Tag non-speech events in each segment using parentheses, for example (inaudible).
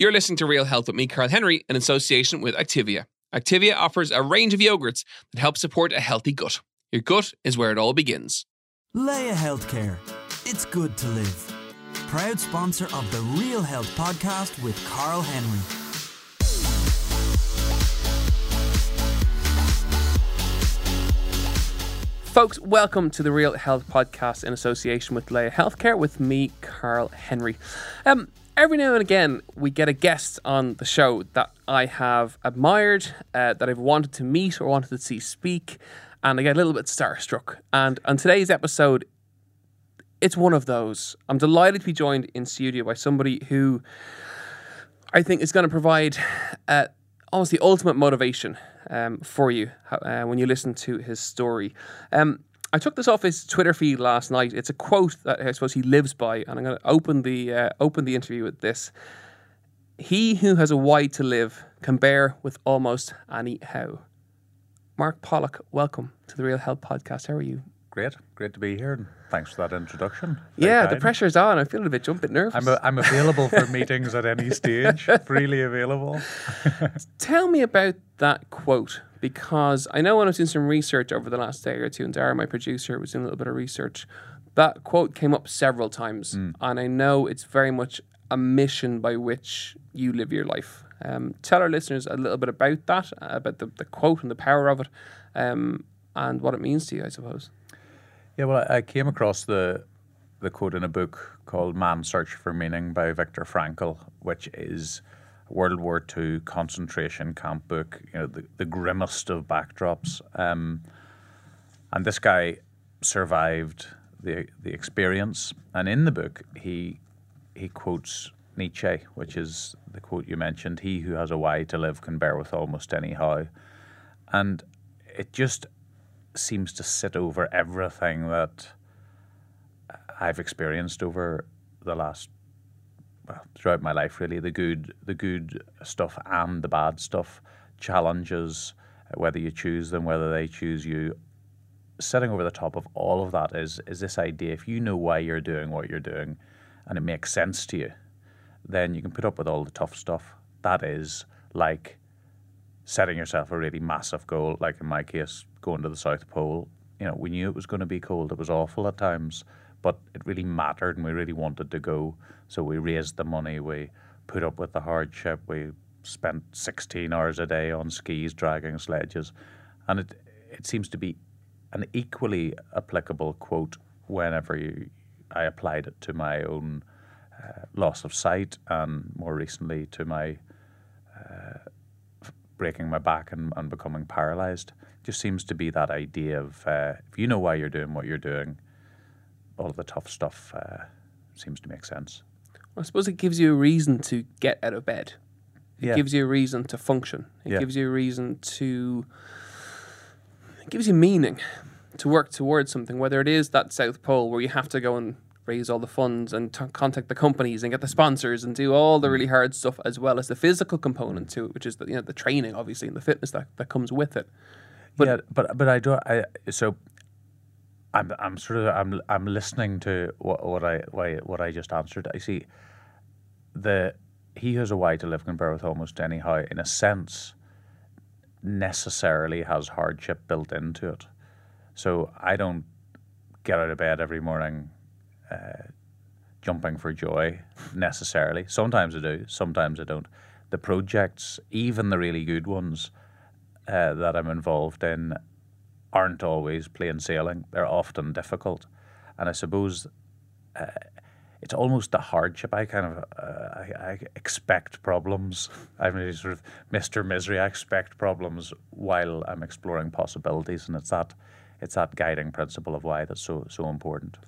You're listening to Real Health with me, Carl Henry, in association with Activia. Activia offers a range of yogurts that help support a healthy gut. Your gut is where it all begins. Laya Healthcare. It's good to live. Proud sponsor of the Real Health podcast with Carl Henry. Folks, welcome to the Real Health podcast in association with Laya Healthcare with me, Carl Henry. Um, every now and again, we get a guest on the show that I have admired, uh, that I've wanted to meet or wanted to see speak, and I get a little bit starstruck. And on today's episode, it's one of those. I'm delighted to be joined in studio by somebody who I think is going to provide uh, almost the ultimate motivation um, for you uh, when you listen to his story. Um, I took this off his Twitter feed last night. It's a quote that I suppose he lives by, and I'm going to open the uh, open the interview with this. He who has a why to live can bear with almost any how. Mark Pollock, welcome to the Real Health Podcast. How are you? Great, great to be here, and thanks for that introduction. Very yeah, kind. the pressure's on. I'm feeling a bit jumping nervous. I'm, a, I'm available for meetings at any stage, (laughs) freely available. (laughs) Tell me about that quote because I know when I was doing some research over the last day or two, and Dara, my producer, was doing a little bit of research. That quote came up several times, mm. and I know it's very much a mission by which you live your life. Um, tell our listeners a little bit about that, uh, about the, the quote and the power of it, um, and what it means to you, I suppose. Yeah, well, I came across the the quote in a book called "Man's Search for Meaning" by Viktor Frankl, which is World War II concentration camp book. You know, the, the grimmest of backdrops. Um, and this guy survived the the experience, and in the book he he quotes Nietzsche, which is the quote you mentioned: "He who has a why to live can bear with almost any how," and it just seems to sit over everything that I've experienced over the last throughout my life really the good the good stuff and the bad stuff challenges uh, whether you choose them whether they choose you sitting over the top of all of that is is this idea if you know why you're doing what you're doing and it makes sense to you then you can put up with all the tough stuff that is like setting yourself a really massive goal like in my case going to the South Pole. You know, we knew it was going to be cold. It was awful at times, but it really mattered and we really wanted to go. So we raised the money. We put up with the hardship. We spent 16 hours a day on skis dragging sledges. And it, it seems to be an equally applicable quote whenever you, I applied it to my own uh, loss of sight and more recently to my uh, breaking my back and, and becoming paralyzed just seems to be that idea of uh, if you know why you're doing what you're doing, all of the tough stuff uh, seems to make sense. Well, I suppose it gives you a reason to get out of bed. It yeah. gives you a reason to function. It yeah. gives you a reason to. It gives you meaning to work towards something, whether it is that South Pole where you have to go and raise all the funds and t- contact the companies and get the sponsors and do all the really hard stuff as well as the physical component to it, which is the you know the training obviously and the fitness that, that comes with it. But yeah, but but I do I so I'm I'm sort of I'm I'm listening to what what I what I just answered. I see the he has a why to live can bear with almost anyhow. In a sense, necessarily has hardship built into it. So I don't get out of bed every morning uh, jumping for joy necessarily. Sometimes I do, sometimes I don't. The projects, even the really good ones, uh, that I'm involved in aren't always plain sailing. They're often difficult, and I suppose uh, it's almost a hardship. I kind of uh, I, I, expect problems. (laughs) I'm really sort of Mister Misery. I expect problems while I'm exploring possibilities, and it's that it's that guiding principle of why that's so so important.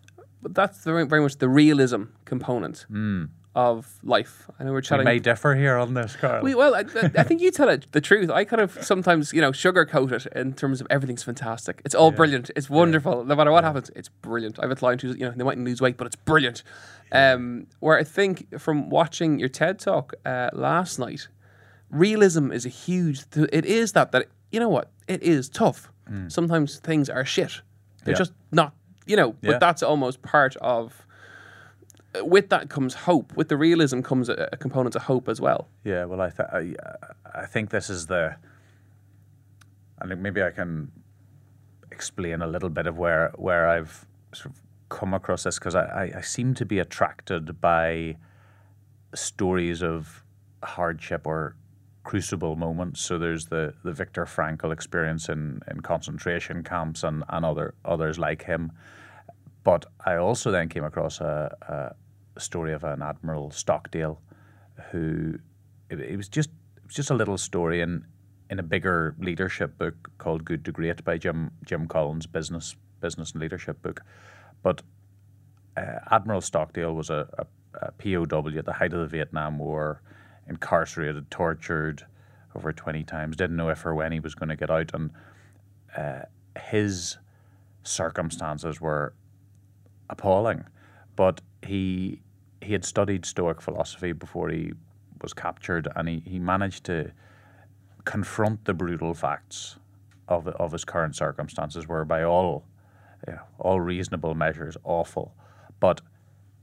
But that's very, very much the realism component. Mm of life. I know we're chatting. We may differ here on this, Carl. We, well, I, I, think you tell it the truth. I kind of sometimes, you know, sugarcoat it in terms of everything's fantastic. It's all yeah. brilliant. It's wonderful. Yeah. No matter what yeah. happens, it's brilliant. I have a client who's, you know, they might lose weight, but it's brilliant. Um, where I think from watching your TED talk uh, last night, realism is a huge. Th- it is that that you know what it is tough. Mm. Sometimes things are shit. They're just not. You know, but that's almost part of with that comes hope. With the realism comes a, a component of hope as well. Yeah, well, I, th- I, I think this is the. Think maybe I can explain a little bit of where where I've sort of come across this because I, I, I seem to be attracted by stories of hardship or crucible moments. So there's the, the Viktor Frankl experience in, in concentration camps and, and other others like him. But I also then came across a story of an Admiral Stockdale who it, it was just it was just a little story in in a bigger leadership book called Good to Great by Jim Jim Collins business business and leadership book. But uh, Admiral Stockdale was a, a, a POW at the height of the Vietnam War incarcerated, tortured over 20 times, didn't know if or when he was going to get out. And uh, his circumstances were appalling. But he he had studied Stoic philosophy before he was captured, and he, he managed to confront the brutal facts of of his current circumstances, were by all you know, all reasonable measures awful. But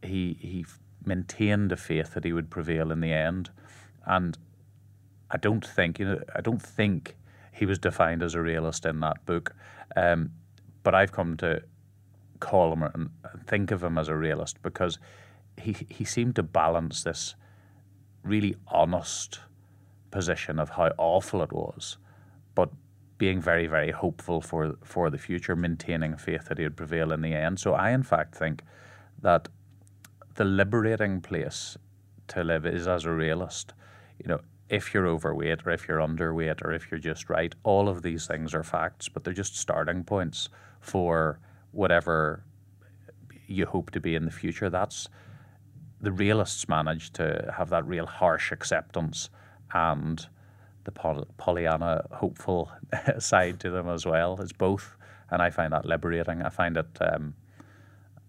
he he maintained a faith that he would prevail in the end, and I don't think you know I don't think he was defined as a realist in that book, um, but I've come to call him and think of him as a realist because he he seemed to balance this really honest position of how awful it was, but being very very hopeful for for the future, maintaining faith that he would prevail in the end. So I in fact think that the liberating place to live is as a realist. You know, if you're overweight or if you're underweight or if you're just right, all of these things are facts, but they're just starting points for whatever you hope to be in the future. That's the realists manage to have that real harsh acceptance and the Pollyanna hopeful (laughs) side to them as well. It's both, and I find that liberating. I find it. Um,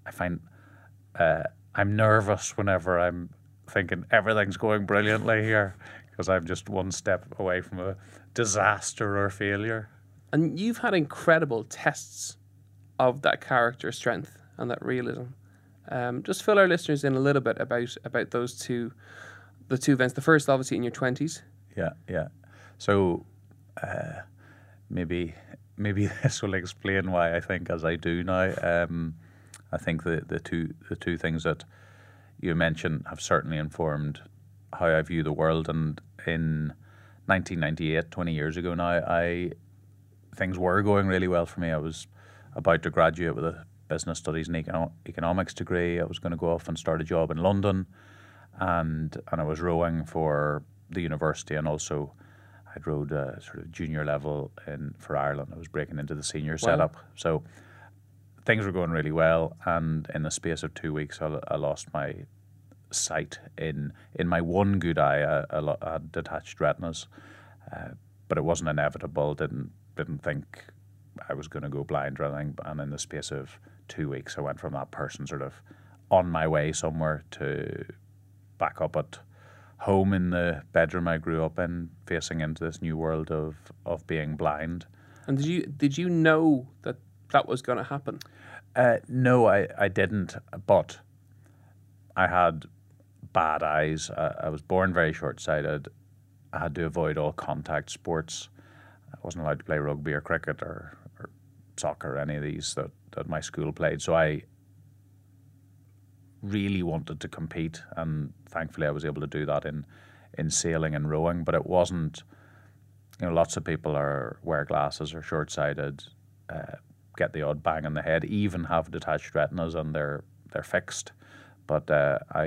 I find uh, I'm nervous whenever I'm thinking everything's going brilliantly here because I'm just one step away from a disaster or failure. And you've had incredible tests of that character strength and that realism. Um, just fill our listeners in a little bit about about those two, the two events. The first, obviously, in your twenties. Yeah, yeah. So uh, maybe maybe (laughs) this will explain why I think as I do now. Um, I think the, the two the two things that you mentioned have certainly informed how I view the world. And in 1998, 20 years ago now, I things were going really well for me. I was about to graduate with a business studies and econo- economics degree. I was going to go off and start a job in London, and and I was rowing for the university, and also I'd rowed a sort of junior level in for Ireland. I was breaking into the senior wow. setup, so things were going really well. And in the space of two weeks, I, I lost my sight in in my one good eye. I, I had detached retinas, uh, but it wasn't inevitable. Didn't didn't think I was going to go blind or anything. And in the space of two weeks, I went from that person sort of on my way somewhere to back up at home in the bedroom I grew up in, facing into this new world of of being blind. And did you did you know that that was going to happen? Uh, no, I, I didn't. But I had bad eyes. I, I was born very short sighted. I had to avoid all contact sports. I wasn't allowed to play rugby or cricket or soccer any of these that, that my school played. So I really wanted to compete, and thankfully I was able to do that in in sailing and rowing. But it wasn't. You know, lots of people are wear glasses or short sighted. Uh, get the odd bang on the head, even have detached retinas and they're they're fixed. But uh, I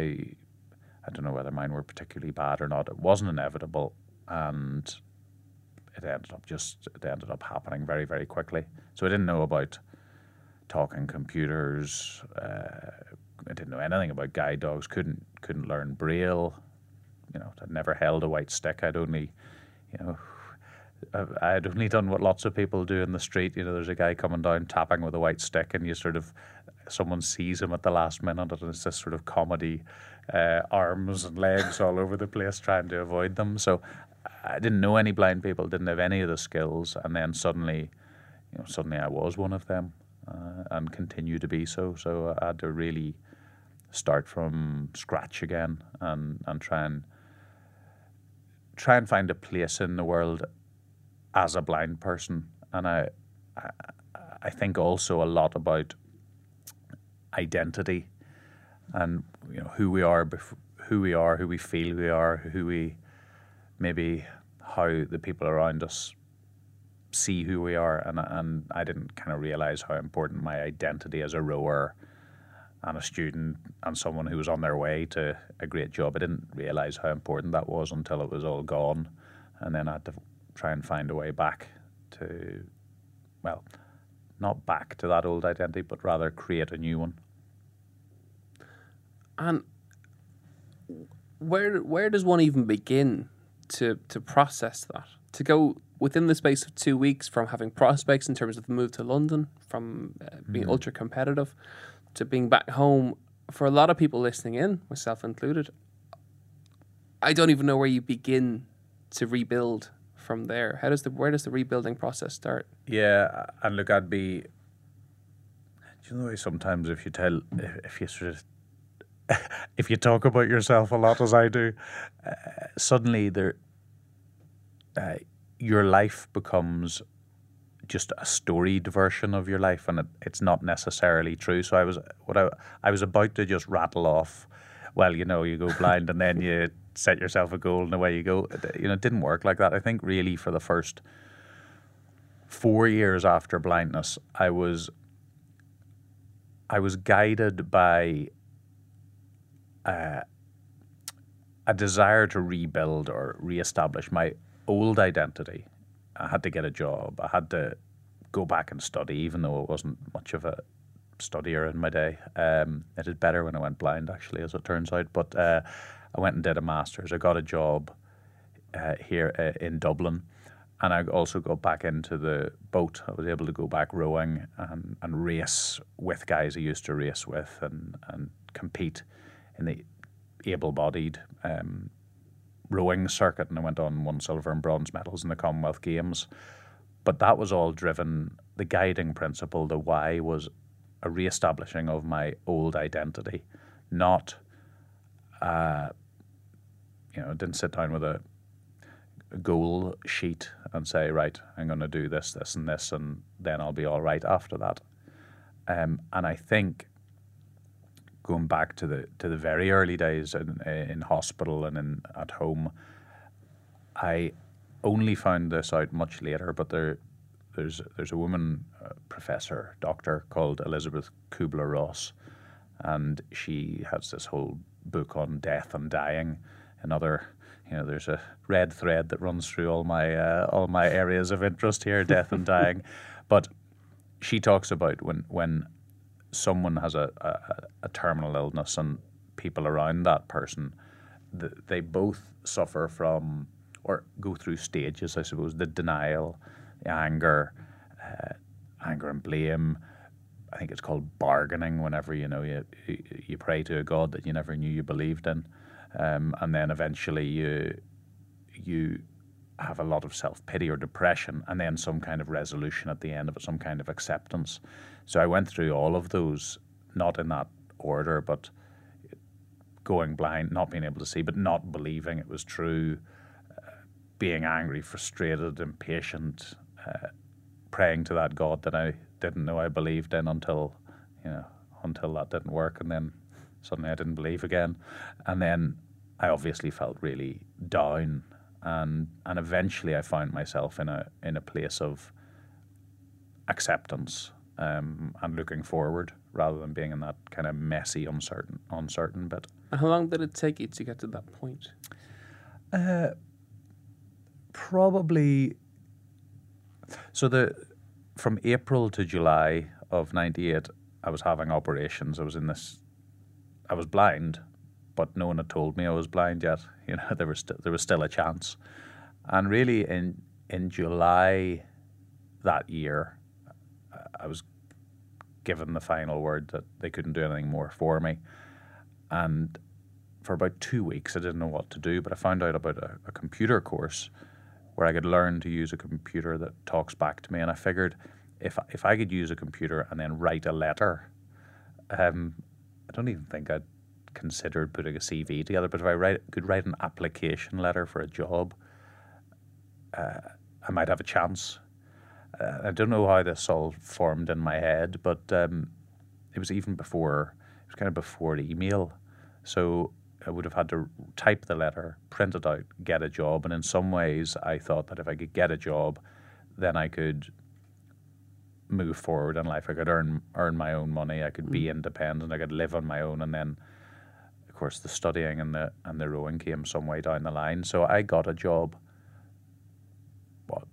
I don't know whether mine were particularly bad or not. It wasn't inevitable, and it ended up just it ended up happening very very quickly. So I didn't know about talking computers. Uh, I didn't know anything about guide dogs. couldn't couldn't learn braille. You know, I'd never held a white stick. I'd only, you know, I had only done what lots of people do in the street. You know, there's a guy coming down tapping with a white stick, and you sort of someone sees him at the last minute, and it's this sort of comedy, uh, arms and legs all over the place trying to avoid them. So I didn't know any blind people, didn't have any of the skills, and then suddenly, you know, suddenly I was one of them, uh, and continue to be so. So I had to really start from scratch again and, and try and try and find a place in the world as a blind person. And I, I, I think also a lot about identity and you know who we are, who we are, who we feel we are, who we maybe how the people around us see who we are. And and I didn't kind of realize how important my identity as a rower and a student and someone who was on their way to a great job. I didn't realize how important that was until it was all gone, and then I had to try and find a way back to, well, not back to that old identity, but rather create a new one. And where where does one even begin to to process that? To go within the space of two weeks from having prospects in terms of the move to London, from uh, being ultra competitive, to being back home. For a lot of people listening in, myself included, I don't even know where you begin to rebuild from there. How does the where does the rebuilding process start? Yeah, and look, I'd be. Do you know sometimes if you tell if you sort of (laughs) if you talk about yourself a lot as I do, uh, suddenly there uh, your life becomes just a storied version of your life, and it, it's not necessarily true. So I was what I I was about to just rattle off. Well, you know, you go blind, and then you set yourself a goal, and away you go. You know, it didn't work like that. I think really for the first four years after blindness, I was I was guided by uh, a desire to rebuild or reestablish my old identity. I had to get a job. I had to go back and study, even though I wasn't much of a studier in my day. Um, I did better when I went blind, actually, as it turns out. But uh, I went and did a master's. I got a job uh, here uh, in Dublin. And I also got back into the boat. I was able to go back rowing and, and race with guys I used to race with and, and compete in the able bodied um, rowing circuit. And I went on won silver and bronze medals in the Commonwealth Games. But that was all driven, the guiding principle, the why was a re establishing of my old identity, not, uh, you know, didn't sit down with a goal sheet and say, right, I'm going to do this, this, and this, and then I'll be all right after that. Um, and I think going back to the to the very early days in in hospital and in at home, I only found this out much later. But there, there's there's a woman uh, professor doctor called Elizabeth Kubler Ross, and she has this whole book on death and dying, Another. You know, there's a red thread that runs through all my uh, all my areas of interest here, death and dying, (laughs) but she talks about when when someone has a, a, a terminal illness and people around that person, th- they both suffer from or go through stages, I suppose, the denial, the anger, uh, anger and blame. I think it's called bargaining. Whenever you know you you pray to a God that you never knew you believed in, um, and then eventually you you have a lot of self pity or depression, and then some kind of resolution at the end of it, some kind of acceptance. So I went through all of those, not in that order, but going blind, not being able to see, but not believing it was true, uh, being angry, frustrated, impatient, uh, praying to that God that I didn't know I believed in until, you know, until that didn't work, and then suddenly I didn't believe again, and then I obviously felt really down, and and eventually I found myself in a in a place of acceptance um, and looking forward rather than being in that kind of messy, uncertain, uncertain bit. And how long did it take you to get to that point? Probably. So the from April to July of '98, I was having operations. I was in this. I was blind, but no one had told me I was blind yet. (laughs) You know, there was st- there was still a chance, and really in in July that year, I was given the final word that they couldn't do anything more for me. And for about two weeks, I didn't know what to do, but I found out about a, a computer course where I could learn to use a computer that talks back to me. And I figured if, if I could use a computer and then write a letter, um, I don't even think I'd considered putting a CV together. But if I write, could write an application letter for a job, uh, I might have a chance. Uh, I don't know how this all formed in my head, but um, it was even before. It was kind of before the email, so I would have had to type the letter, print it out, get a job. And in some ways, I thought that if I could get a job, then I could move forward in life. I could earn earn my own money. I could be independent. I could live on my own. And then, of course, the studying and the and the rowing came some way down the line. So I got a job. What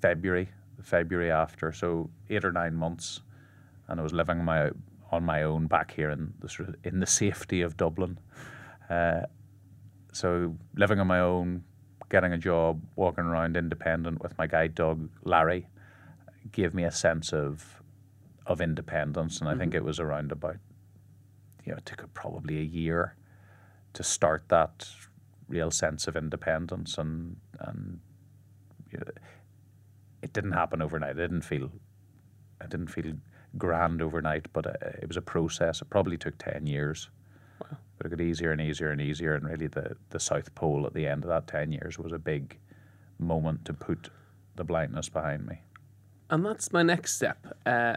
February, February after, so eight or nine months, and I was living my on my own back here in the sort of, in the safety of Dublin. Uh, so living on my own, getting a job, walking around independent with my guide dog Larry, gave me a sense of of independence, and I think it was around about you know it took probably a year to start that real sense of independence, and and you know, it didn't happen overnight. I didn't feel I didn't feel grand overnight, but uh, it was a process. It probably took ten years. But it got easier and easier and easier, and really the, the South Pole at the end of that ten years was a big moment to put the blindness behind me. And that's my next step. Uh,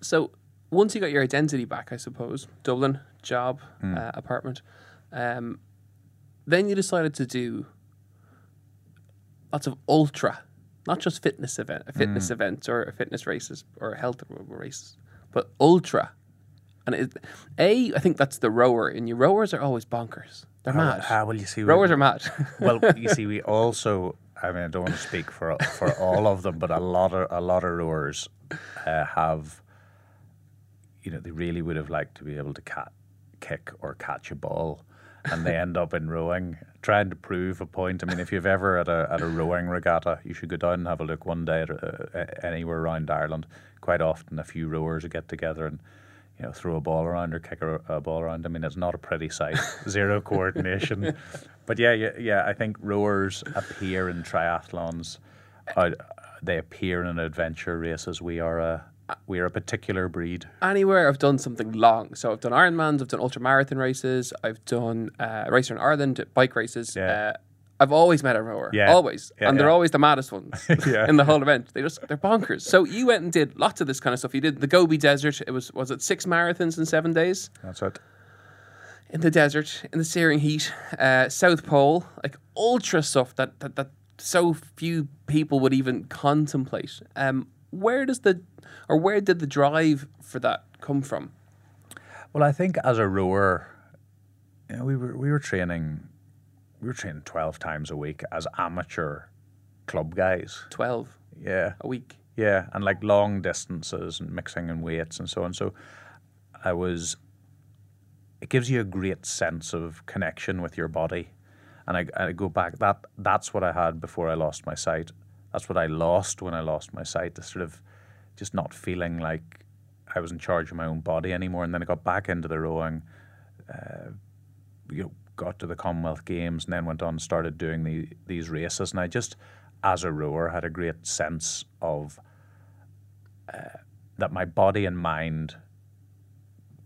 so once you got your identity back, I suppose, Dublin, job, uh, apartment, um, then you decided to do lots of ultra, not just fitness event, fitness events or fitness races or health races, but ultra. And it, a, I think that's the rower, and your rowers are always bonkers. They're mad. Ah, well, you see, we- rowers are mad. (laughs) well, you see, we also. I mean, I don't want to speak for for all of them, but a lot of a lot of rowers uh, have. You know, they really would have liked to be able to cat, kick or catch a ball, and they end up in rowing, trying to prove a point. I mean, if you've ever at a at a rowing regatta, you should go down and have a look one day at uh, anywhere around Ireland. Quite often, a few rowers get together and you know, throw a ball around or kick a, a ball around. I mean, it's not a pretty sight. (laughs) Zero coordination. But yeah, yeah, yeah. I think rowers appear in triathlons. Uh, they appear in adventure races. We are a we are a particular breed. anywhere I've done something long. So I've done Ironmans, I've done ultra marathon races, I've done uh, racer in Ireland, bike races. Yeah. Uh, I've always met a rower, Yeah. always, Yeah, and they're yeah. always the maddest ones (laughs) in the whole event. They just they're bonkers. So you went and did lots of this kind of stuff. You did the Gobi Desert. It was was it six marathons in seven days That's it. in the desert in the searing heat, uh, South Pole, like ultra stuff that that that so few people would even contemplate. Um, where does the or where did the drive for that come from? Well, I think as a rower, you know, we were we were training, we were training twelve times a week as amateur club guys. Twelve Yeah, a week. Yeah, and like long distances and mixing and weights and so on. So I was, it gives you a great sense of connection with your body. And I, I go back, that that's what I had before I lost my sight. That's what I lost when I lost my sight, the sort of just not feeling like I was in charge of my own body anymore. And then I got back into the rowing, uh, you know, got to the Commonwealth Games and then went on and started doing the, these races. And I just, as a rower, had a great sense of uh, that my body and mind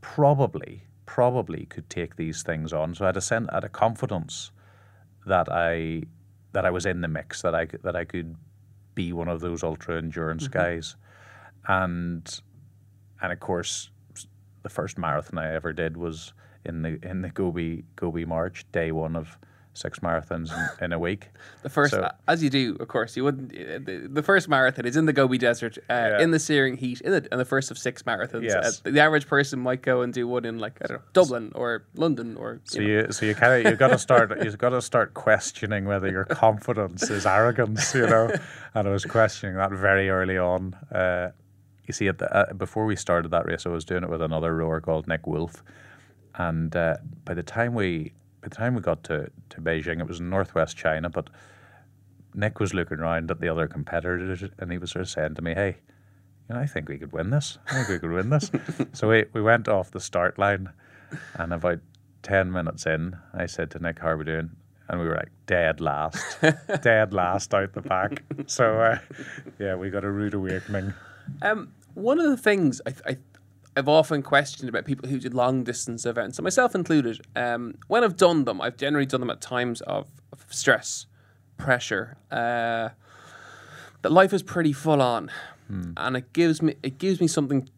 probably, probably could take these things on. So I had a sense, I had a confidence that I that I was in the mix, that I that I could be one of those ultra endurance mm-hmm. guys, and and of course, the first marathon I ever did was in the in the Gobi Gobi March, day one of six marathons in, in a week. (laughs) The first, So- as you do, of course, you wouldn't. uh, The, the first marathon is in the Gobi Desert, uh, Yeah. in the searing heat, in the, in the first of six marathons. Yes. Uh, the average person might go and do one in like I don't know, Dublin or London or. So you know. you so you kind of you've got to start you've got to start questioning whether your confidence is arrogance, you know. (laughs) And I was questioning that very early on. Uh, you see, at the, uh, before we started that race, I was doing it with another rower called Nick Wolf, and uh, by the time we by the time we got to to Beijing, it was in northwest China, but Nick was looking around at the other competitors, and he was sort of saying to me, "Hey." You know, I think we could win this. I think we could win this. (laughs) so we, we went off the start line, and about 10 minutes in, I said to Nick, How are we doing? And we were like dead last, (laughs) dead last out the pack. So, uh, yeah, we got a rude awakening. Um, one of the things I, I, I've often questioned about people who did long distance events, and myself included. Um, when I've done them, I've generally done them at times of, of stress, pressure. Uh, that life is pretty full on, and it gives me it gives me something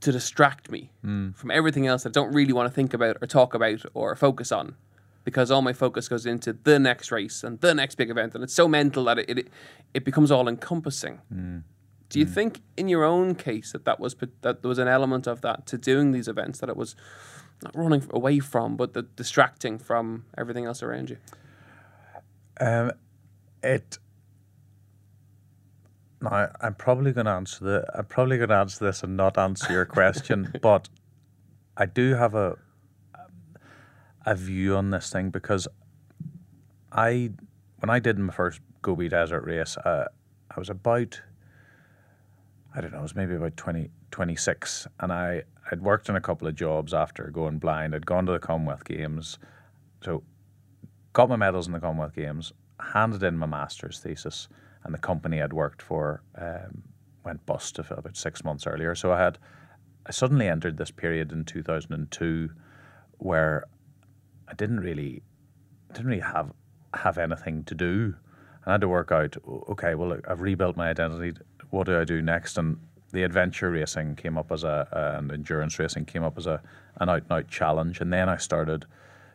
to distract me from everything else that I don't really want to think about or talk about or focus on. Because all my focus goes into the next race and the next big event, and it's so mental that it it, it becomes all encompassing. Do you think, in your own case, that that was that there was an element of that to doing these events that it was not running away from, but the distracting from everything else around you? Um, it. Now, I'm probably going to answer the. I'm probably going to answer this and not answer your question, (laughs) but I do have a a view on this thing because I, when I did my first Gobi Desert race, uh, I was about, I don't know, it was maybe about 20, 26, and I I'd worked in a couple of jobs after going blind. I'd gone to the Commonwealth Games, so got my medals in the Commonwealth Games, handed in my master's thesis, and the company I'd worked for um, went bust about six months earlier. So I had, I suddenly entered this period in 2002 where I didn't really, didn't really have have anything to do. And I had to work out, okay, well, I've rebuilt my identity. What do I do next? And the adventure racing came up as a, uh, and endurance racing came up as a, an out and out challenge. And then I started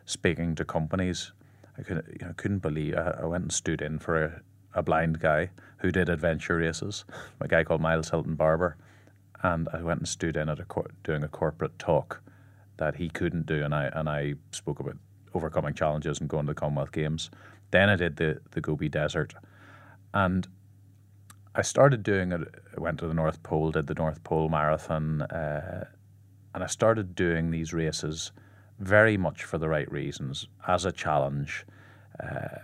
speaking to companies. I couldn't, you know, couldn't believe, I, I went and stood in for a, a blind guy who did adventure races, a guy called Miles Hilton Barber. And I went and stood in at a cor- doing a corporate talk that he couldn't do, and I and I spoke about overcoming challenges and going to the Commonwealth Games. Then I did the the Gobi Desert, and I started doing it. I went to the North Pole, did the North Pole Marathon, uh, and I started doing these races very much for the right reasons as a challenge. Uh,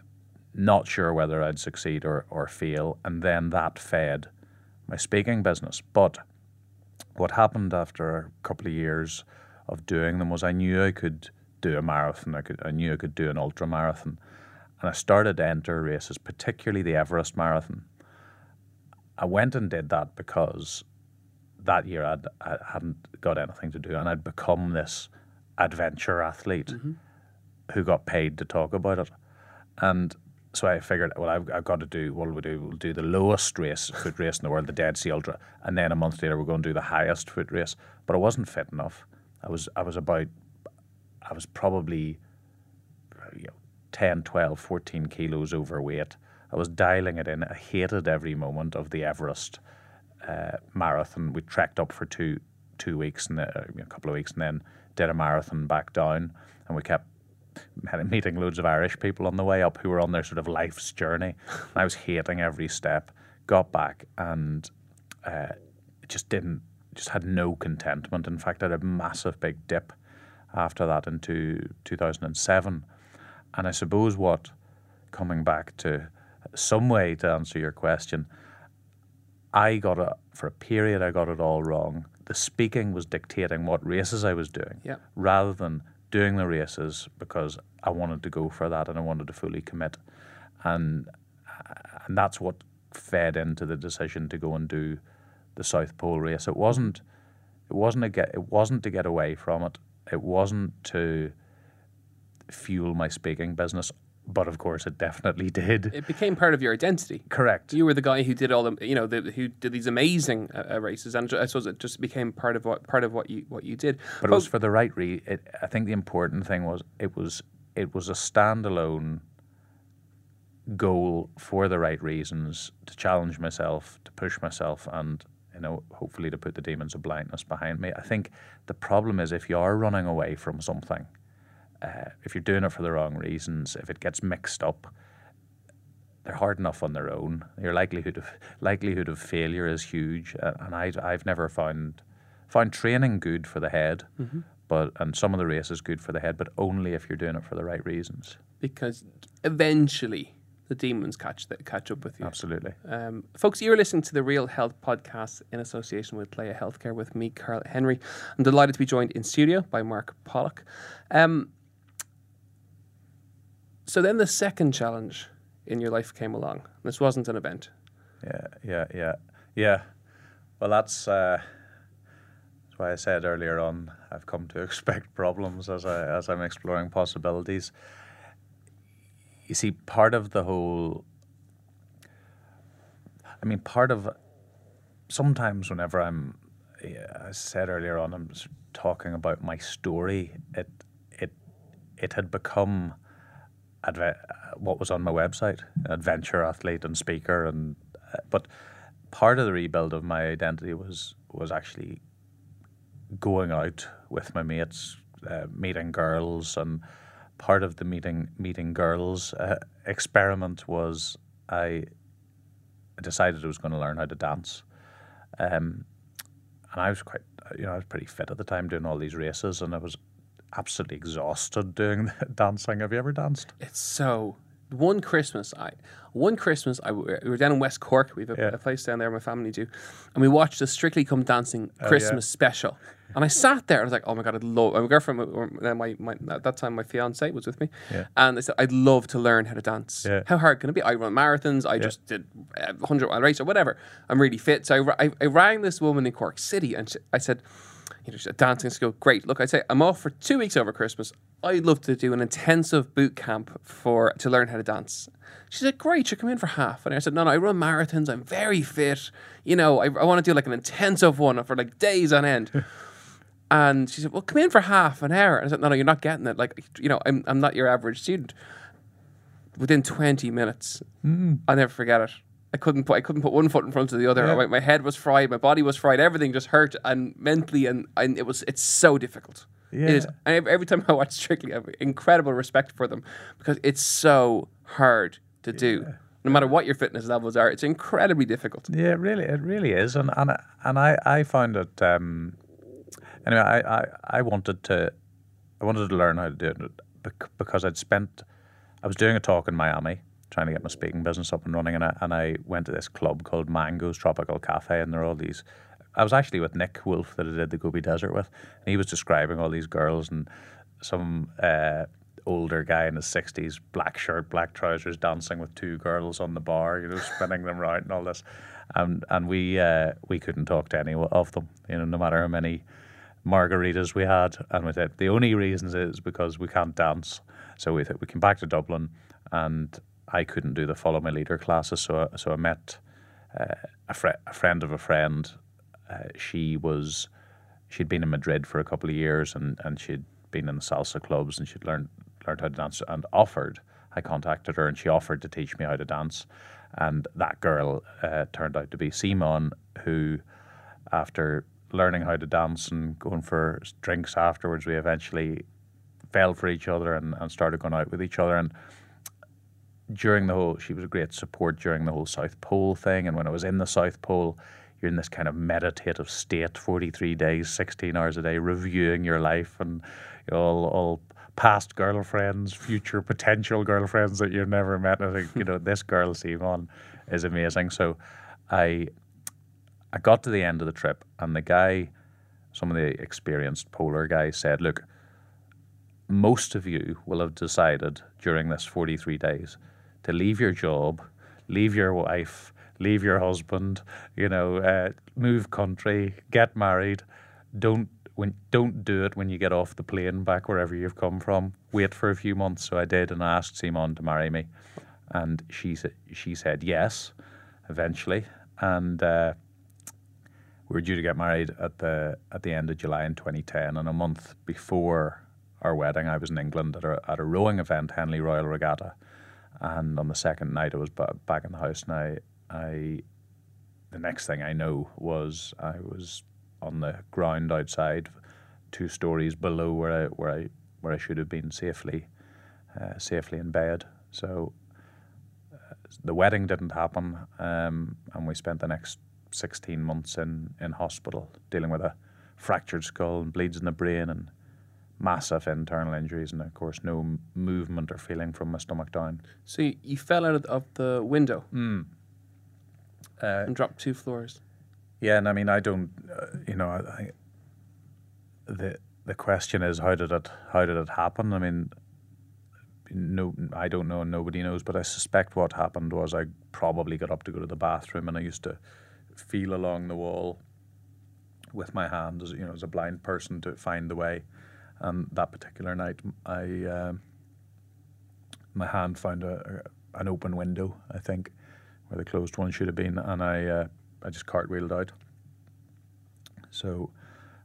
not sure whether I'd succeed or, or fail, and then that fed my speaking business. But what happened after a couple of years of doing them was I knew I could do a marathon. I could I knew I could do an ultra marathon, and I started to enter races, particularly the Everest Marathon. I went and did that because that year I'd, I hadn't got anything to do, and I'd become this adventure athlete mm-hmm. who got paid to talk about it, and. So I figured, well, I've, I've got to do what will we do? We'll do the lowest race, foot race in the world, the Dead Sea Ultra, and then a month later we're going to do the highest foot race. But I wasn't fit enough. I was I was about I was probably you know, 10, 12, 14 kilos overweight. I was dialing it in. I hated every moment of the Everest uh, marathon. We trekked up for two two weeks and uh, a couple of weeks, and then did a marathon back down. And we kept meeting loads of Irish people on the way up who were on their sort of life's journey. And I was hating every step. Got back and uh, just didn't, just had no contentment. In fact, I had a massive big dip after that into 2007. And I suppose what, coming back to some way to answer your question, I got it for a period. I got it all wrong. The speaking was dictating what races I was doing, Yeah. rather than doing the races because I wanted to go for that and I wanted to fully commit, and and that's what fed into the decision to go and do the South Pole race. It wasn't it wasn't to get it wasn't to get away from it. It wasn't to fuel my speaking business, but of course it definitely (laughs) did. It became part of your identity. Correct. You were the guy who did all the, you know, the, who did these amazing uh, uh, races, and I suppose it just became part of what part of what you what you did. but it was for the right reason. I think the important thing was it was it was a standalone goal for the right reasons to challenge myself, to push myself, and you know hopefully to put the demons of blindness behind me. I think the problem is if you are running away from something, uh, if you're doing it for the wrong reasons, if it gets mixed up. They're hard enough on their own. Your likelihood of likelihood of failure is huge, uh, and I I've never found found training good for the head, but and some of the races good for the head, but only if you're doing it for the right reasons. because eventually the demons catch the, catch up with you. Absolutely. Um, folks, you're listening to the Real Health Podcast in association with Laya Healthcare with me, Carl Henry. I'm delighted to be joined in studio by Mark Pollock. Um, so then the second challenge in your life came along. This wasn't an event. Yeah, yeah, yeah, yeah. Well, that's uh, that's why I said earlier on I've come to (laughs) expect problems as I as I'm exploring possibilities. You see, part of the whole. I mean, part of. Sometimes, whenever I'm, yeah, I said earlier on, I'm talking about my story. It, it, it had become, adve- what was on my website, adventure athlete and speaker, and uh, but part of the rebuild of my identity was was actually going out with my mates, uh, meeting girls, and part of the meeting meeting girls uh, experiment was I decided I was going to learn how to dance, um, and I was quite you know I was pretty fit at the time doing all these races, and I was absolutely exhausted doing (laughs) the dancing. Have you ever danced? It's so. One Christmas, I one Christmas, I we were down in West Cork. We have a, Yeah. a place down there. My family do, and we watched the Strictly Come Dancing Christmas special. And I sat there. And I was like, "Oh my god, I'd love." My girlfriend, or uh, my, my at that time, my fiance was with me, Yeah. and I said, "I'd love to learn how to dance. Yeah. How hard can it be? I run marathons. I just did a hundred mile race or whatever. I'm really fit." So I, I, I rang this woman in Cork City, and she, I said, "You know, she's a dancing school. Great. Look, I say I'm off for two weeks over Christmas. I'd love to do an intensive boot camp for to learn how to dance." She said, "Great, you come in for half." And I said, "No, no, I run marathons. I'm very fit. You know, I, I want to do like an intensive one for like days on end." (laughs) And she said, "Well, come in for half an hour." And I said, "No, no, you're not getting it. Like, you know, I'm I'm not your average student." Within 20 minutes, hmm. I'll never forget it. I couldn't put I couldn't put one foot in front of the other. Yeah. My, my head was fried, my body was fried, everything just hurt, and mentally, and, and it was it's so difficult. It is. Yeah. And every, time I watch Strictly, I have incredible respect for them because it's so hard to do. No matter what your fitness levels are, it's incredibly difficult. Yeah, it really, it really is, and and I- and I I found it. Um, anyway, I, I I wanted to, I wanted to learn how to do it because I'd spent, I was doing a talk in Miami trying to get my speaking business up and running, and I and I went to this club called Mango's Tropical Cafe, and there are all these. I was actually with Nick Wolf that I did the Gobi Desert with, and he was describing all these girls and some uh, older guy in his sixties, black shirt, black trousers, dancing with two girls on the bar, you know, (laughs) spinning them round and all this, and and we uh, we couldn't talk to any of them, you know, no matter how many margaritas we had, and we said the only reason is because we can't dance. So we th- we came back to Dublin, and I couldn't do the follow my leader classes, so I- so I met uh, a, fri a friend of a friend. Uh, she was she'd been in Madrid for a couple of years, and, and she'd been in the salsa clubs, and she'd learned learned how to dance, and offered. I contacted her, and she offered to teach me how to dance, and that girl uh, turned out to be Simone, who after learning how to dance and going for drinks afterwards, we eventually fell for each other and, and started going out with each other. And during the whole, she was a great support during the whole South Pole thing. And when I was in the South Pole, you're in this kind of meditative state, 43 days, 16 hours a day, reviewing your life and you know, all, all past girlfriends, future potential girlfriends that you've never met. I think, you know, (laughs) this girl, Simone, is amazing. So I I got to the end of the trip, and the guy, some of the experienced polar guys said, Look, most of you will have decided during this 43 days to leave your job, leave your wife, leave your husband, you know, uh, move country, get married. Don't when don't do it when you get off the plane back wherever you've come from. Wait for a few months. So I did, and I asked Simone to marry me, and she said she said yes, eventually, and. Uh, we were due to get married at the at the end of July in 2010, and a month before our wedding, I was in England at a, at a rowing event, Henley Royal Regatta, and on the second night, I was ba- back in the house, and I, I, the next thing I know was I was on the ground outside, two stories below where I where I where I should have been safely, uh, safely in bed. So uh, the wedding didn't happen, um, and we spent the next 16 months in, in hospital dealing with a fractured skull and bleeds in the brain and massive internal injuries and of course no movement or feeling from my stomach down. So you, you fell out of, the window Mm. Uh, and dropped two floors. yeah, and I mean I don't, uh, you know, I, I, the the question is how did it how did it happen? I mean, no, I don't know, and nobody knows, but I suspect what happened was I probably got up to go to the bathroom, and I used to feel along the wall with my hand as you know as a blind person to find the way. And that particular night, I um my hand found a, a, an open window, I think, where the closed one should have been, and I uh, I just cartwheeled out. So,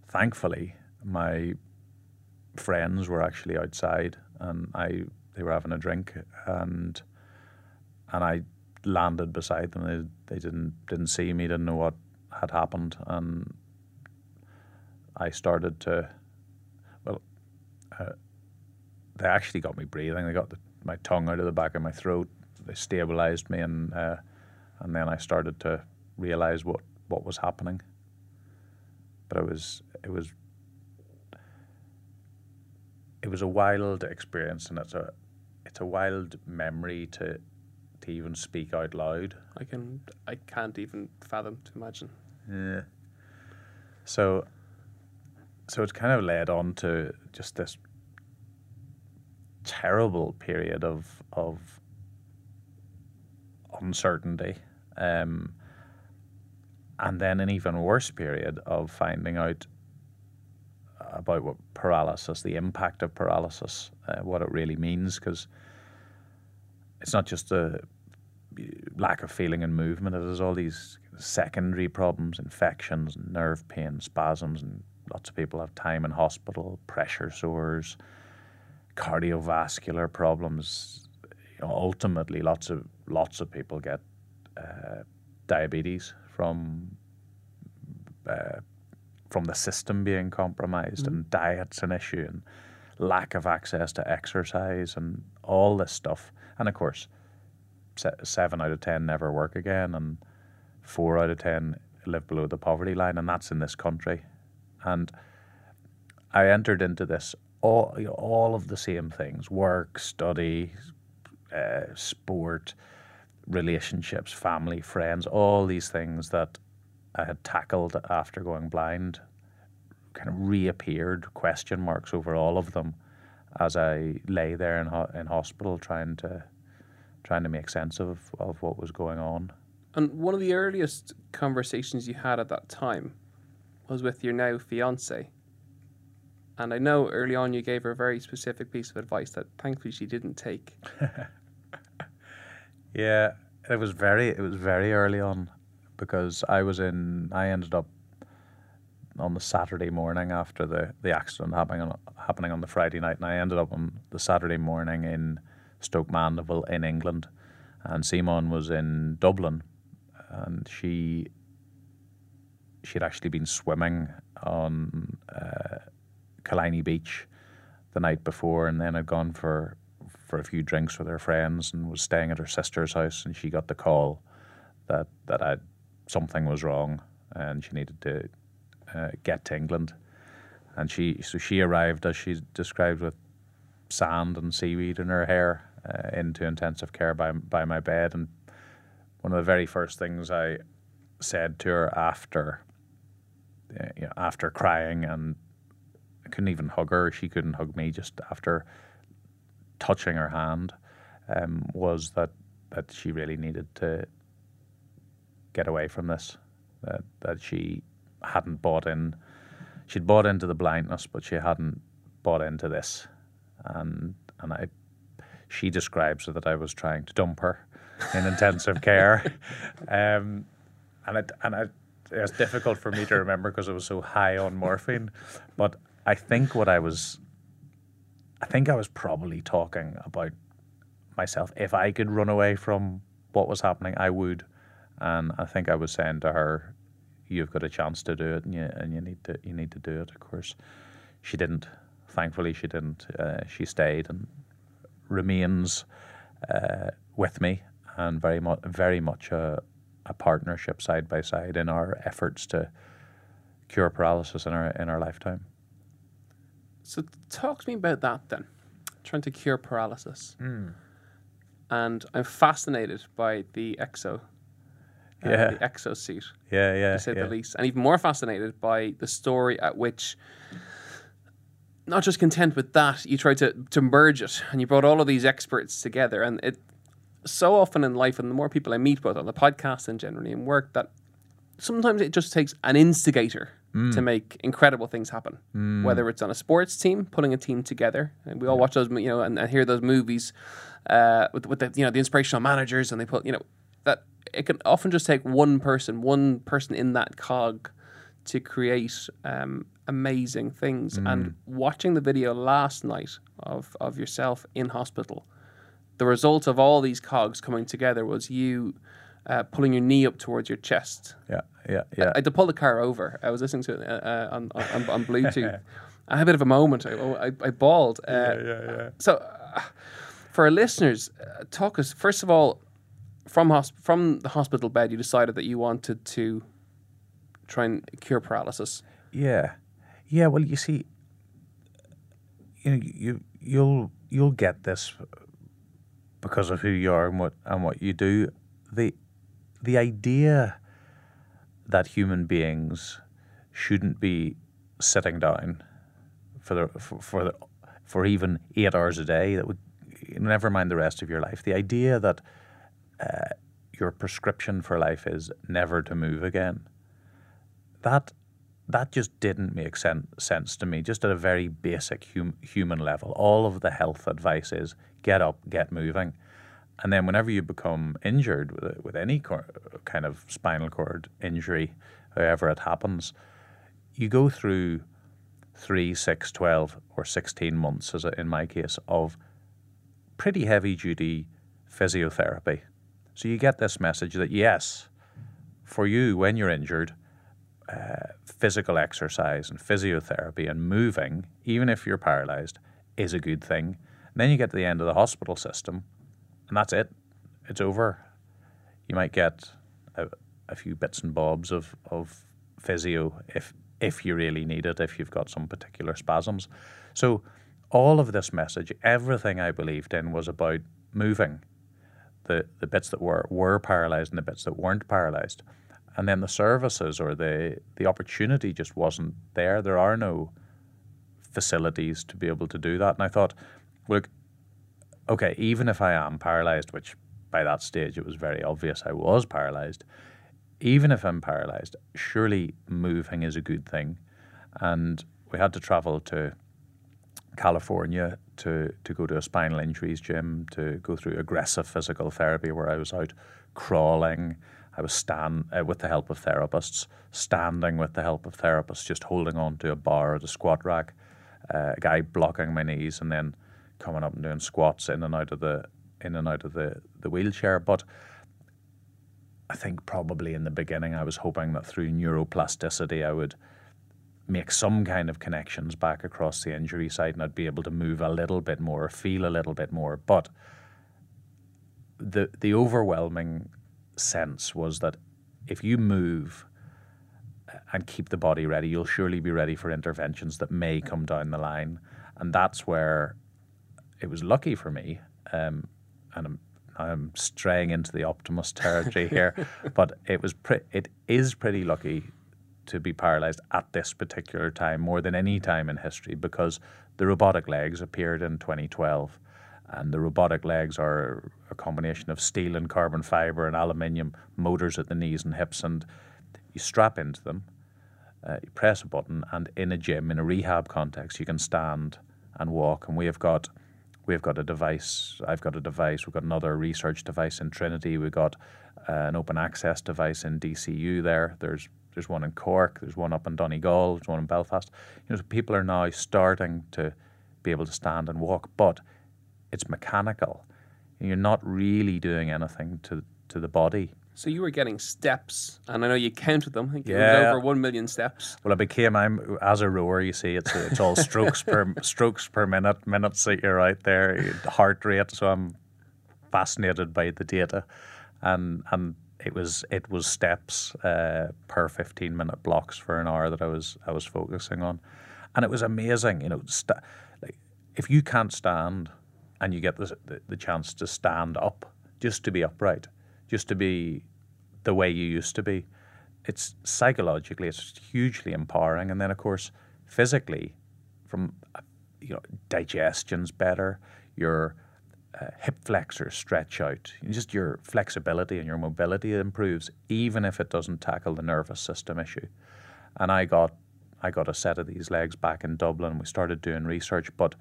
thankfully, my friends were actually outside, and I they were having a drink, and and I landed beside them. They they didn't didn't see me, didn't know what had happened, and I started to. Uh, they actually got me breathing. They got the, my tongue out of the back of my throat. They stabilized me, and uh, and then I started to realize what what was happening. But it was it was it was a wild experience, and it's a it's a wild memory to to even speak out loud. I can I can't even fathom to imagine. Yeah. So so it's kind of led on to just this terrible period of of uncertainty. Um, and then an even worse period of finding out about what paralysis, the impact of paralysis, uh, what it really means, because it's not just a lack of feeling and movement. It has all these secondary problems, infections, nerve pain, spasms, and lots of people have time in hospital, pressure sores, cardiovascular problems. You know, ultimately, lots of lots of people get uh, diabetes from uh, from the system being compromised, mm-hmm. and diet's an issue, and lack of access to exercise, and all this stuff. And of course, seven out of ten never work again, and four out of ten live below the poverty line, and that's in this country. And I entered into this all you know, all of the same things: work, study, uh, sport, relationships, family, friends, all these things that I had tackled after going blind kind of reappeared, question marks over all of them as I lay there in, ho- in hospital trying to trying to make sense of, of what was going on. And one of the earliest conversations you had at that time was with your now fiance. And I know early on you gave her a very specific piece of advice that thankfully she didn't take. (laughs) yeah, it was very it was very early on because I was in I ended up on the Saturday morning after the, the accident happening on happening on the Friday night and I ended up on the Saturday morning in Stoke Mandeville in England and Simone was in Dublin and she she had actually been swimming on uh, Killiney Beach the night before, and then had gone for for a few drinks with her friends, and was staying at her sister's house. And she got the call that that I something was wrong, and she needed to uh, get to England. And she so she arrived as she described with sand and seaweed in her hair uh, into intensive care by by my bed. And one of the very first things I said to her after uh, you know, after crying and I couldn't even hug her. She couldn't hug me just after touching her hand. Um, was that that she really needed to get away from this. That that she hadn't bought in. She'd bought into the blindness, but she hadn't bought into this. And and I, she describes that I was trying to dump her in intensive care. (laughs) Um, and it and it, it's difficult for me to remember because I was so high on morphine. But I think what I was, I think I was probably talking about myself. If I could run away from what was happening, I would. And I think I was saying to her, "You've got a chance to do it, and you and you need to you need to do it." Of course, she didn't. Thankfully, she didn't. Uh, she stayed and remains uh, with me, and very much very much a, a partnership side by side in our efforts to cure paralysis in our in our lifetime. So talk to me about that then. Trying to cure paralysis. Mm. And I'm fascinated by the exo. Uh, yeah. The exosuit. Yeah, yeah. To say yeah. the least. And even more fascinated by the story at which not just content with that, you tried to, to merge it and you brought all of these experts together. And it so often in life, and the more people I meet, both on the podcast and generally in work, that sometimes it just takes an instigator to make incredible things happen. Whether it's on a sports team, putting a team together, and we all watch those, you know, and, and hear those movies uh, with, with the you know the inspirational managers, and they put you know that it can often just take one person, one person in that cog to create um, amazing things. And watching the video last night of of yourself in hospital, the result of all these cogs coming together was you uh, pulling your knee up towards your chest. Yeah, yeah, yeah. I had to pull the car over. I was listening to it uh, uh, on, on, on Bluetooth. (laughs) I had a bit of a moment. I, oh, I, I bawled. Uh, yeah, yeah. So, uh, for our listeners, uh, talk us first of all from hosp- from the hospital bed. You decided that you wanted to try and cure paralysis. Yeah, yeah. Well, you see, you know, you you'll you'll get this because of who you are and what and what you do. The the idea that human beings shouldn't be sitting down for the for, for the for even eight hours a day that would never mind the rest of your life. The idea that uh, your prescription for life is never to move again that that just didn't make sen- sense to me. Just at a very basic hum- human level, all of the health advice is get up, get moving, and then whenever you become injured with with any cor- kind of spinal cord injury, however it happens, you go through three, six, 12, or sixteen months, as in my case, of pretty heavy duty physiotherapy. So you get this message that yes, for you when you're injured uh, physical exercise and physiotherapy and moving, even if you're paralyzed, is a good thing. And then you get to the end of the hospital system, and that's it. It's over. You might get a, a few bits and bobs of, of physio if if you really need it, if you've got some particular spasms. So all of this message, everything I believed in was about moving. The the bits that were were paralyzed and the bits that weren't paralyzed and then the services or the the opportunity just wasn't there. There are no facilities to be able to do that. And I thought, look, okay, even if I am paralyzed, which by that stage it was very obvious I was paralyzed, even if I'm paralyzed, surely moving is a good thing. And we had to travel to California to, to go to a spinal injuries gym, to go through aggressive physical therapy where I was out crawling, I was stand uh, with the help of therapists, standing with the help of therapists, just holding on to a bar or the squat rack, uh, a guy blocking my knees, and then coming up and doing squats in and out of the in and out of the, the wheelchair. But I think probably in the beginning I was hoping that through neuroplasticity I would make some kind of connections back across the injury site and I'd be able to move a little bit more, feel a little bit more. But the the overwhelming sense was that if you move and keep the body ready, you'll surely be ready for interventions that may come down the line. And that's where it was lucky for me. Um, and I'm, I'm straying into the optimist territory (laughs) here, but it was pre- it is pretty lucky to be paralyzed at this particular time more than any time in history because the robotic legs appeared in 2012 and the robotic legs are a combination of steel and carbon fiber and aluminium motors at the knees and hips, and you strap into them. Uh, you press a button, and in a gym, in a rehab context, you can stand and walk. And we have got we've got a device. I've got a device. We've got another research device in Trinity. We've got uh, an open access device in DCU. There, there's there's one in Cork. There's one up in Donegal. There's one in Belfast. You know, so people are now starting to be able to stand and walk, but it's mechanical. You're not really doing anything to to the body. So you were getting steps, and I know you counted them. I think it was over one million steps. Well, I became I'm as a rower. You see, it's it's all strokes per (laughs) strokes per minute, minutes that you're out there, heart rate. So I'm fascinated by the data, and and it was it was steps uh, per 15 minute blocks for an hour that I was I was focusing on, and it was amazing. You know, sta like if you can't stand and you get the, the the chance to stand up, just to be upright, just to be the way you used to be, it's psychologically it's hugely empowering, and then of course physically, from you know digestion's better, your uh, hip flexors stretch out. Just your flexibility and your mobility improves, even if it doesn't tackle the nervous system issue. And I got I got a set of these legs back in Dublin. We started doing research, but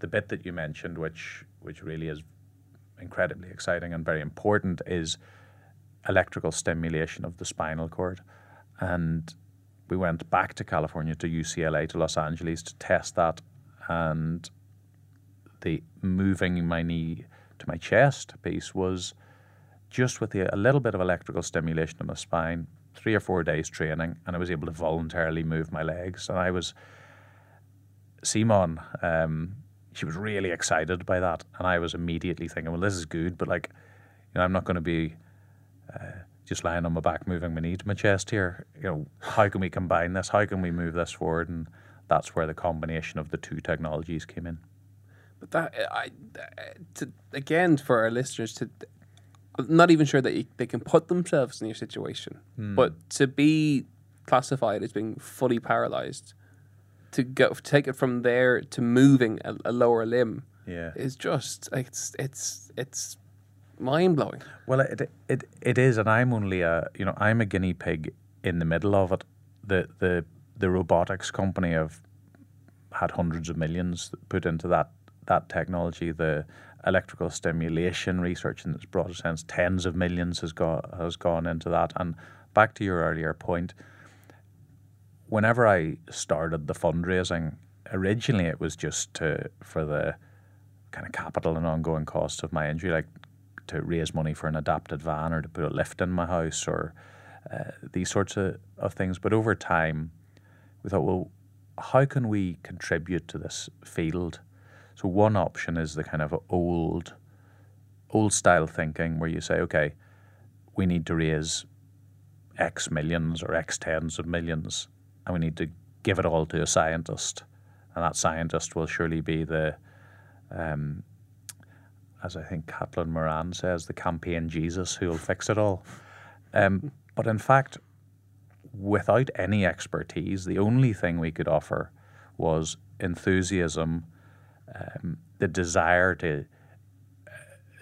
the bit that you mentioned, which which really is incredibly exciting and very important, is electrical stimulation of the spinal cord. And we went back to California to UCLA to Los Angeles to test that, and the moving my knee to my chest piece was just with the, a little bit of electrical stimulation of my spine, three or four days training, and I was able to voluntarily move my legs. And I was, Simone, um, she was really excited by that. And I was immediately thinking, well, this is good, but like, you know, I'm not going to be uh, just lying on my back, moving my knee to my chest here. You know, how can we combine this? How can we move this forward? And that's where the combination of the two technologies came in. But that I to, again for our listeners to I'm not even sure that you, they can put themselves in your situation, Hmm. but to be classified as being fully paralyzed, to go take it from there to moving a, a lower limb Yeah. is just it's it's it's mind blowing. Well, it it it is, and I'm only a you know I'm a guinea pig in the middle of it. The the the robotics company have had hundreds of millions put into that that technology. The electrical stimulation research in its broader sense, tens of millions has got has gone into that. And back to your earlier point, whenever I started the fundraising, originally it was just to for the kind of capital and ongoing costs of my injury, like to raise money for an adapted van or to put a lift in my house or uh, these sorts of, of things. But over time, we thought, well, how can we contribute to this field? So one option is the kind of old, old style thinking where you say, okay, we need to raise X millions or X tens of millions, and we need to give it all to a scientist, and that scientist will surely be the, um, as I think Caitlin Moran says, the campaign Jesus who will fix it all. Um, but in fact, without any expertise, the only thing we could offer was enthusiasm, um, the desire to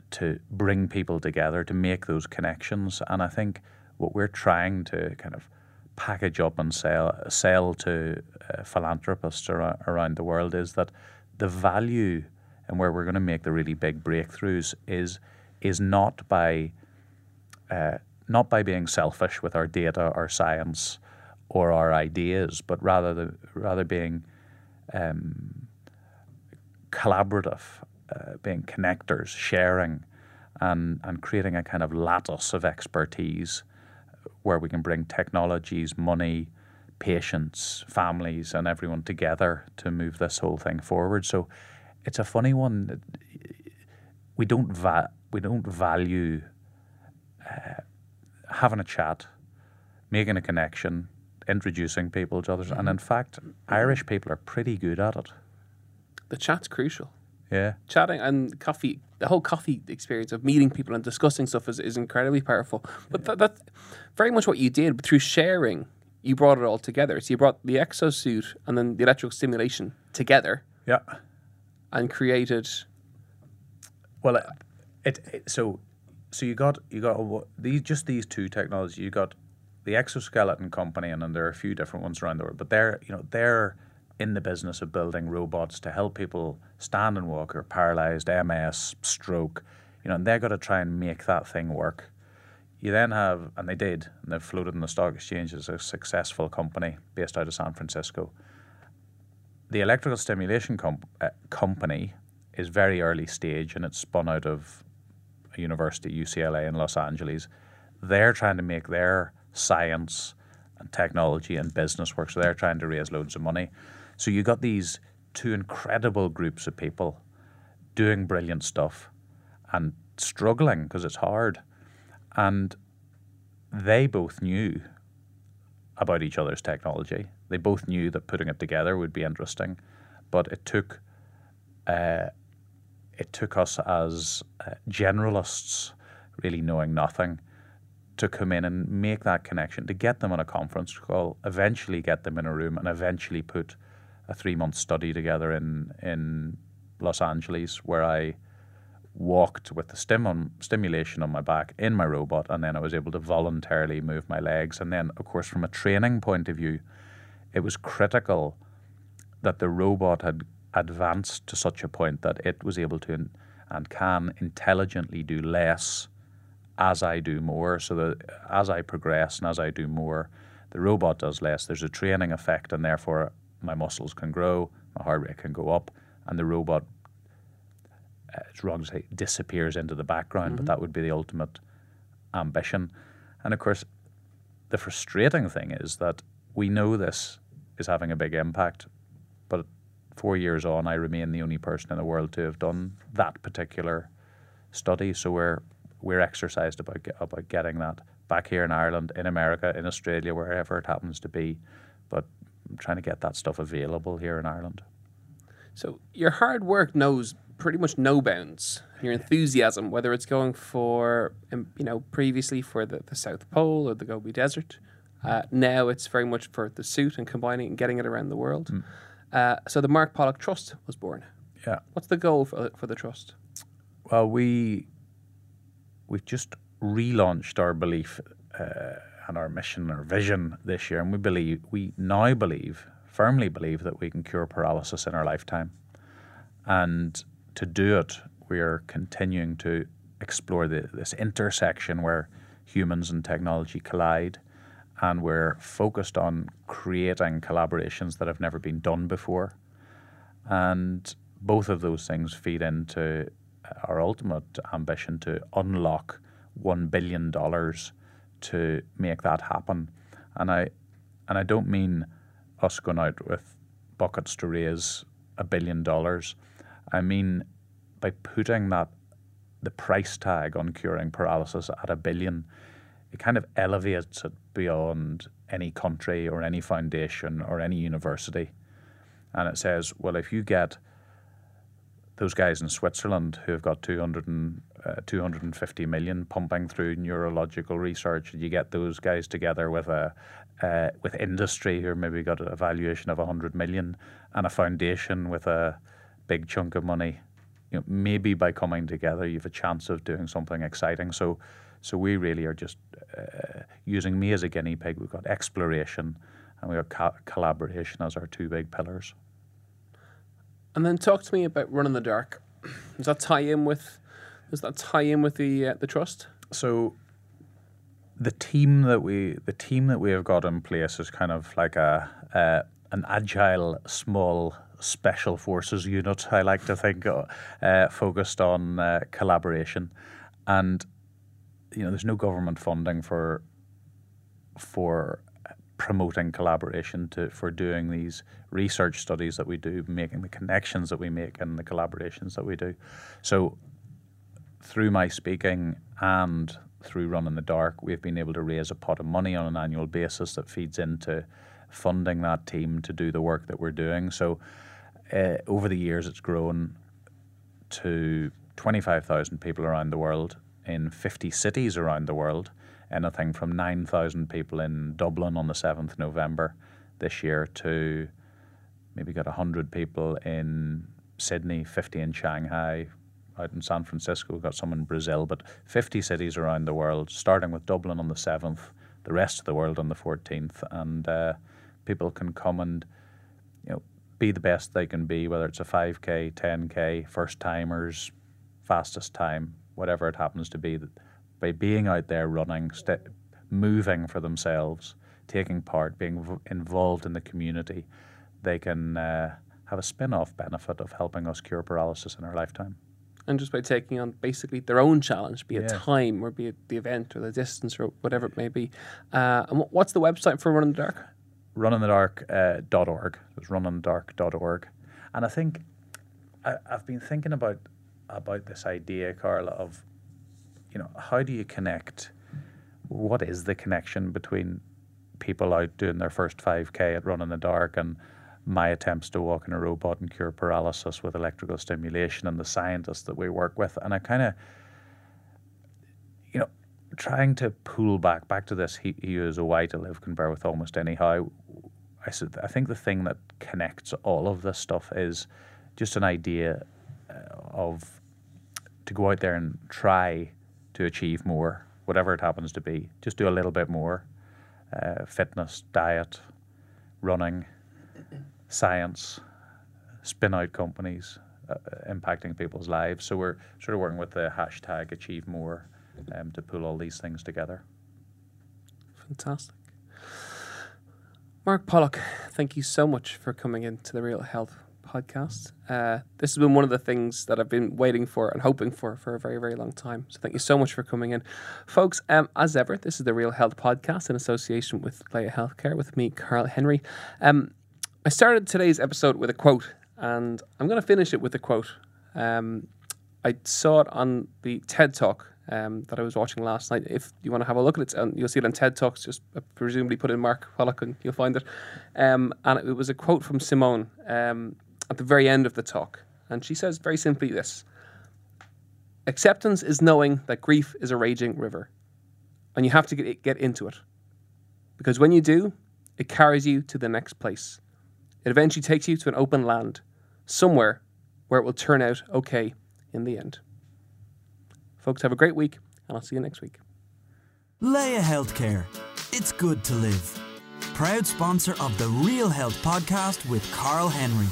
to bring people together, to make those connections. And I think what we're trying to kind of package up and sell sell to uh, philanthropists ar- around the world is that the value and where we're going to make the really big breakthroughs is is not by uh, not by being selfish with our data, our science, or our ideas, but rather the, rather being um, collaborative, uh, being connectors, sharing, and and creating a kind of lattice of expertise where we can bring technologies, money, patients, families, and everyone together to move this whole thing forward. So it's a funny one. We don't va- we don't value uh, having a chat, making a connection, introducing people to others, and in fact, Irish people are pretty good at it. The chat's crucial. Yeah. Chatting and coffee, the whole coffee experience of meeting people and discussing stuff is, is incredibly powerful. But that, that's very much what you did. But through sharing, you brought it all together. So you brought the exosuit and then the electrical stimulation together Yeah. and created. Well, it, it, it so so you got you got these just these two technologies. You got the exoskeleton company, and then there are a few different ones around the world. But they're you know they're in the business of building robots to help people stand and walk or paralyzed, MS, stroke. You know, and they've got to try and make that thing work. You then have, and they did, and they've floated in the stock exchange as a successful company based out of San Francisco. The electrical stimulation comp- uh, company is very early stage, and it's spun out of a university, UCLA in Los Angeles. They're trying to make their science and technology and business work, so they're trying to raise loads of money. So you got these two incredible groups of people doing brilliant stuff and struggling because it's hard. And they both knew about each other's technology. They both knew that putting it together would be interesting, but it took uh, it took us as uh, generalists, really knowing nothing, to come in and make that connection, to get them on a conference call, eventually get them in a room, and eventually put a three month study together in in Los Angeles, where I walked with the stim on, stimulation on my back in my robot, and then I was able to voluntarily move my legs. And then, of course, from a training point of view, it was critical that the robot had advanced to such a point that it was able to and can intelligently do less as I do more. So that as I progress and as I do more, the robot does less. There's a training effect, and therefore my muscles can grow, my heart rate can go up, and the robot uh, it's wrong to say disappears into the background, mm-hmm. but that would be the ultimate ambition. And of course, the frustrating thing is that we know this is having a big impact, but four years on, I remain the only person in the world to have done that particular study. So we're we're exercised about about getting that back here in Ireland, in America, in Australia, wherever it happens to be. But I'm trying to get that stuff available here in Ireland. So your hard work knows pretty much no bounds. Your enthusiasm, whether it's going for, um, you know, previously for the, the South Pole or the Gobi Desert, uh, now it's very much for the suit and combining and getting it around the world. Mm. Uh, so the Mark Pollock Trust was born. Yeah. What's the goal for, for the trust? Well, we we've just relaunched our belief uh, and our mission, our vision this year, and we believe we now believe firmly believe that we can cure paralysis in our lifetime, and to do it, we are continuing to explore the, this intersection where humans and technology collide. And we're focused on creating collaborations that have never been done before. And both of those things feed into our ultimate ambition to unlock $1 billion to make that happen. And I, and I don't mean us going out with buckets to raise a billion dollars. I mean, by putting that the price tag on curing paralysis at a billion, it kind of elevates it beyond any country or any foundation or any university. And it says, well, if you get those guys in Switzerland who have got 200 and, uh, 250 million pumping through neurological research, you get those guys together with a uh, with industry who maybe got a valuation of 100 million and a foundation with a big chunk of money you know, maybe by coming together, you have a chance of doing something exciting. So, so we really are just uh, using me as a guinea pig. We've got exploration and we've got co- collaboration as our two big pillars. And then talk to me about Run in the Dark. Does that tie in with? Does that tie in with the uh, the trust? So, the team that we the team that we have got in place is kind of like a uh, an agile small special forces unit, I like to think, uh, uh, focused on uh, collaboration. And, you know, there's no government funding for for promoting collaboration to for doing these research studies that we do, making the connections that we make and the collaborations that we do. So through my speaking and through Run in the Dark, we've been able to raise a pot of money on an annual basis that feeds into funding that team to do the work that we're doing. So uh, over the years, it's grown to 25,000 people around the world in 50 cities around the world. Anything from 9,000 people in Dublin on the 7th November this year to maybe got 100 people in Sydney, 50 in Shanghai, out in San Francisco, we've got some in Brazil, but 50 cities around the world, starting with Dublin on the 7th, the rest of the world on the 14th. And uh, people can come and you know be the best they can be, whether it's a 5K, 10K, first timers, fastest time, whatever it happens to be. By being out there running, st- moving for themselves, taking part, being v- involved in the community, they can uh, have a spin off benefit of helping us cure paralysis in our lifetime. And just by taking on basically their own challenge, be it yeah. time or be it the event or the distance or whatever it may be. Uh, and what's the website for Run in the Dark? Run in the runinthedark.org. Uh, it's runinthedark.org. And I think I, I've been thinking about about this idea, Carla, of you know, how do you connect? What is the connection between people out doing their first 5K at Run in the Dark and my attempts to walk in a robot and cure paralysis with electrical stimulation and the scientists that we work with? And I kind of, you know, trying to pull back back to this. He, he is a way to live can bear with almost anyhow. I said I think the thing that connects all of this stuff is just an idea uh, of to go out there and try to achieve more, whatever it happens to be. Just do a little bit more. Uh, fitness, diet, running, science, spin out companies, uh, impacting people's lives. So we're sort of working with the hashtag Achieve More um, to pull all these things together. Fantastic. Mark Pollock, thank you so much for coming into the Real Health podcast. Uh, this has been one of the things that I've been waiting for and hoping for for a very, very long time. So thank you so much for coming in. Folks, um, as ever, this is the Real Health podcast in association with Laya Healthcare with me, Carl Henry. Um, I started today's episode with a quote, and I'm going to finish it with a quote. Um, I saw it on the TED Talk um, that I was watching last night. If you want to have a look at it, and you'll see it on TED Talks. Just uh, presumably put in Mark Pollock, and you'll find it. Um, and it was a quote from Simone um, at the very end of the talk, and she says very simply this: "Acceptance is knowing that grief is a raging river, and you have to get get into it, because when you do, it carries you to the next place. It eventually takes you to an open land, somewhere where it will turn out okay in the end." Folks, have a great week, and I'll see you next week. Laya Healthcare. It's good to live. Proud sponsor of the Real Health podcast with Carl Henry.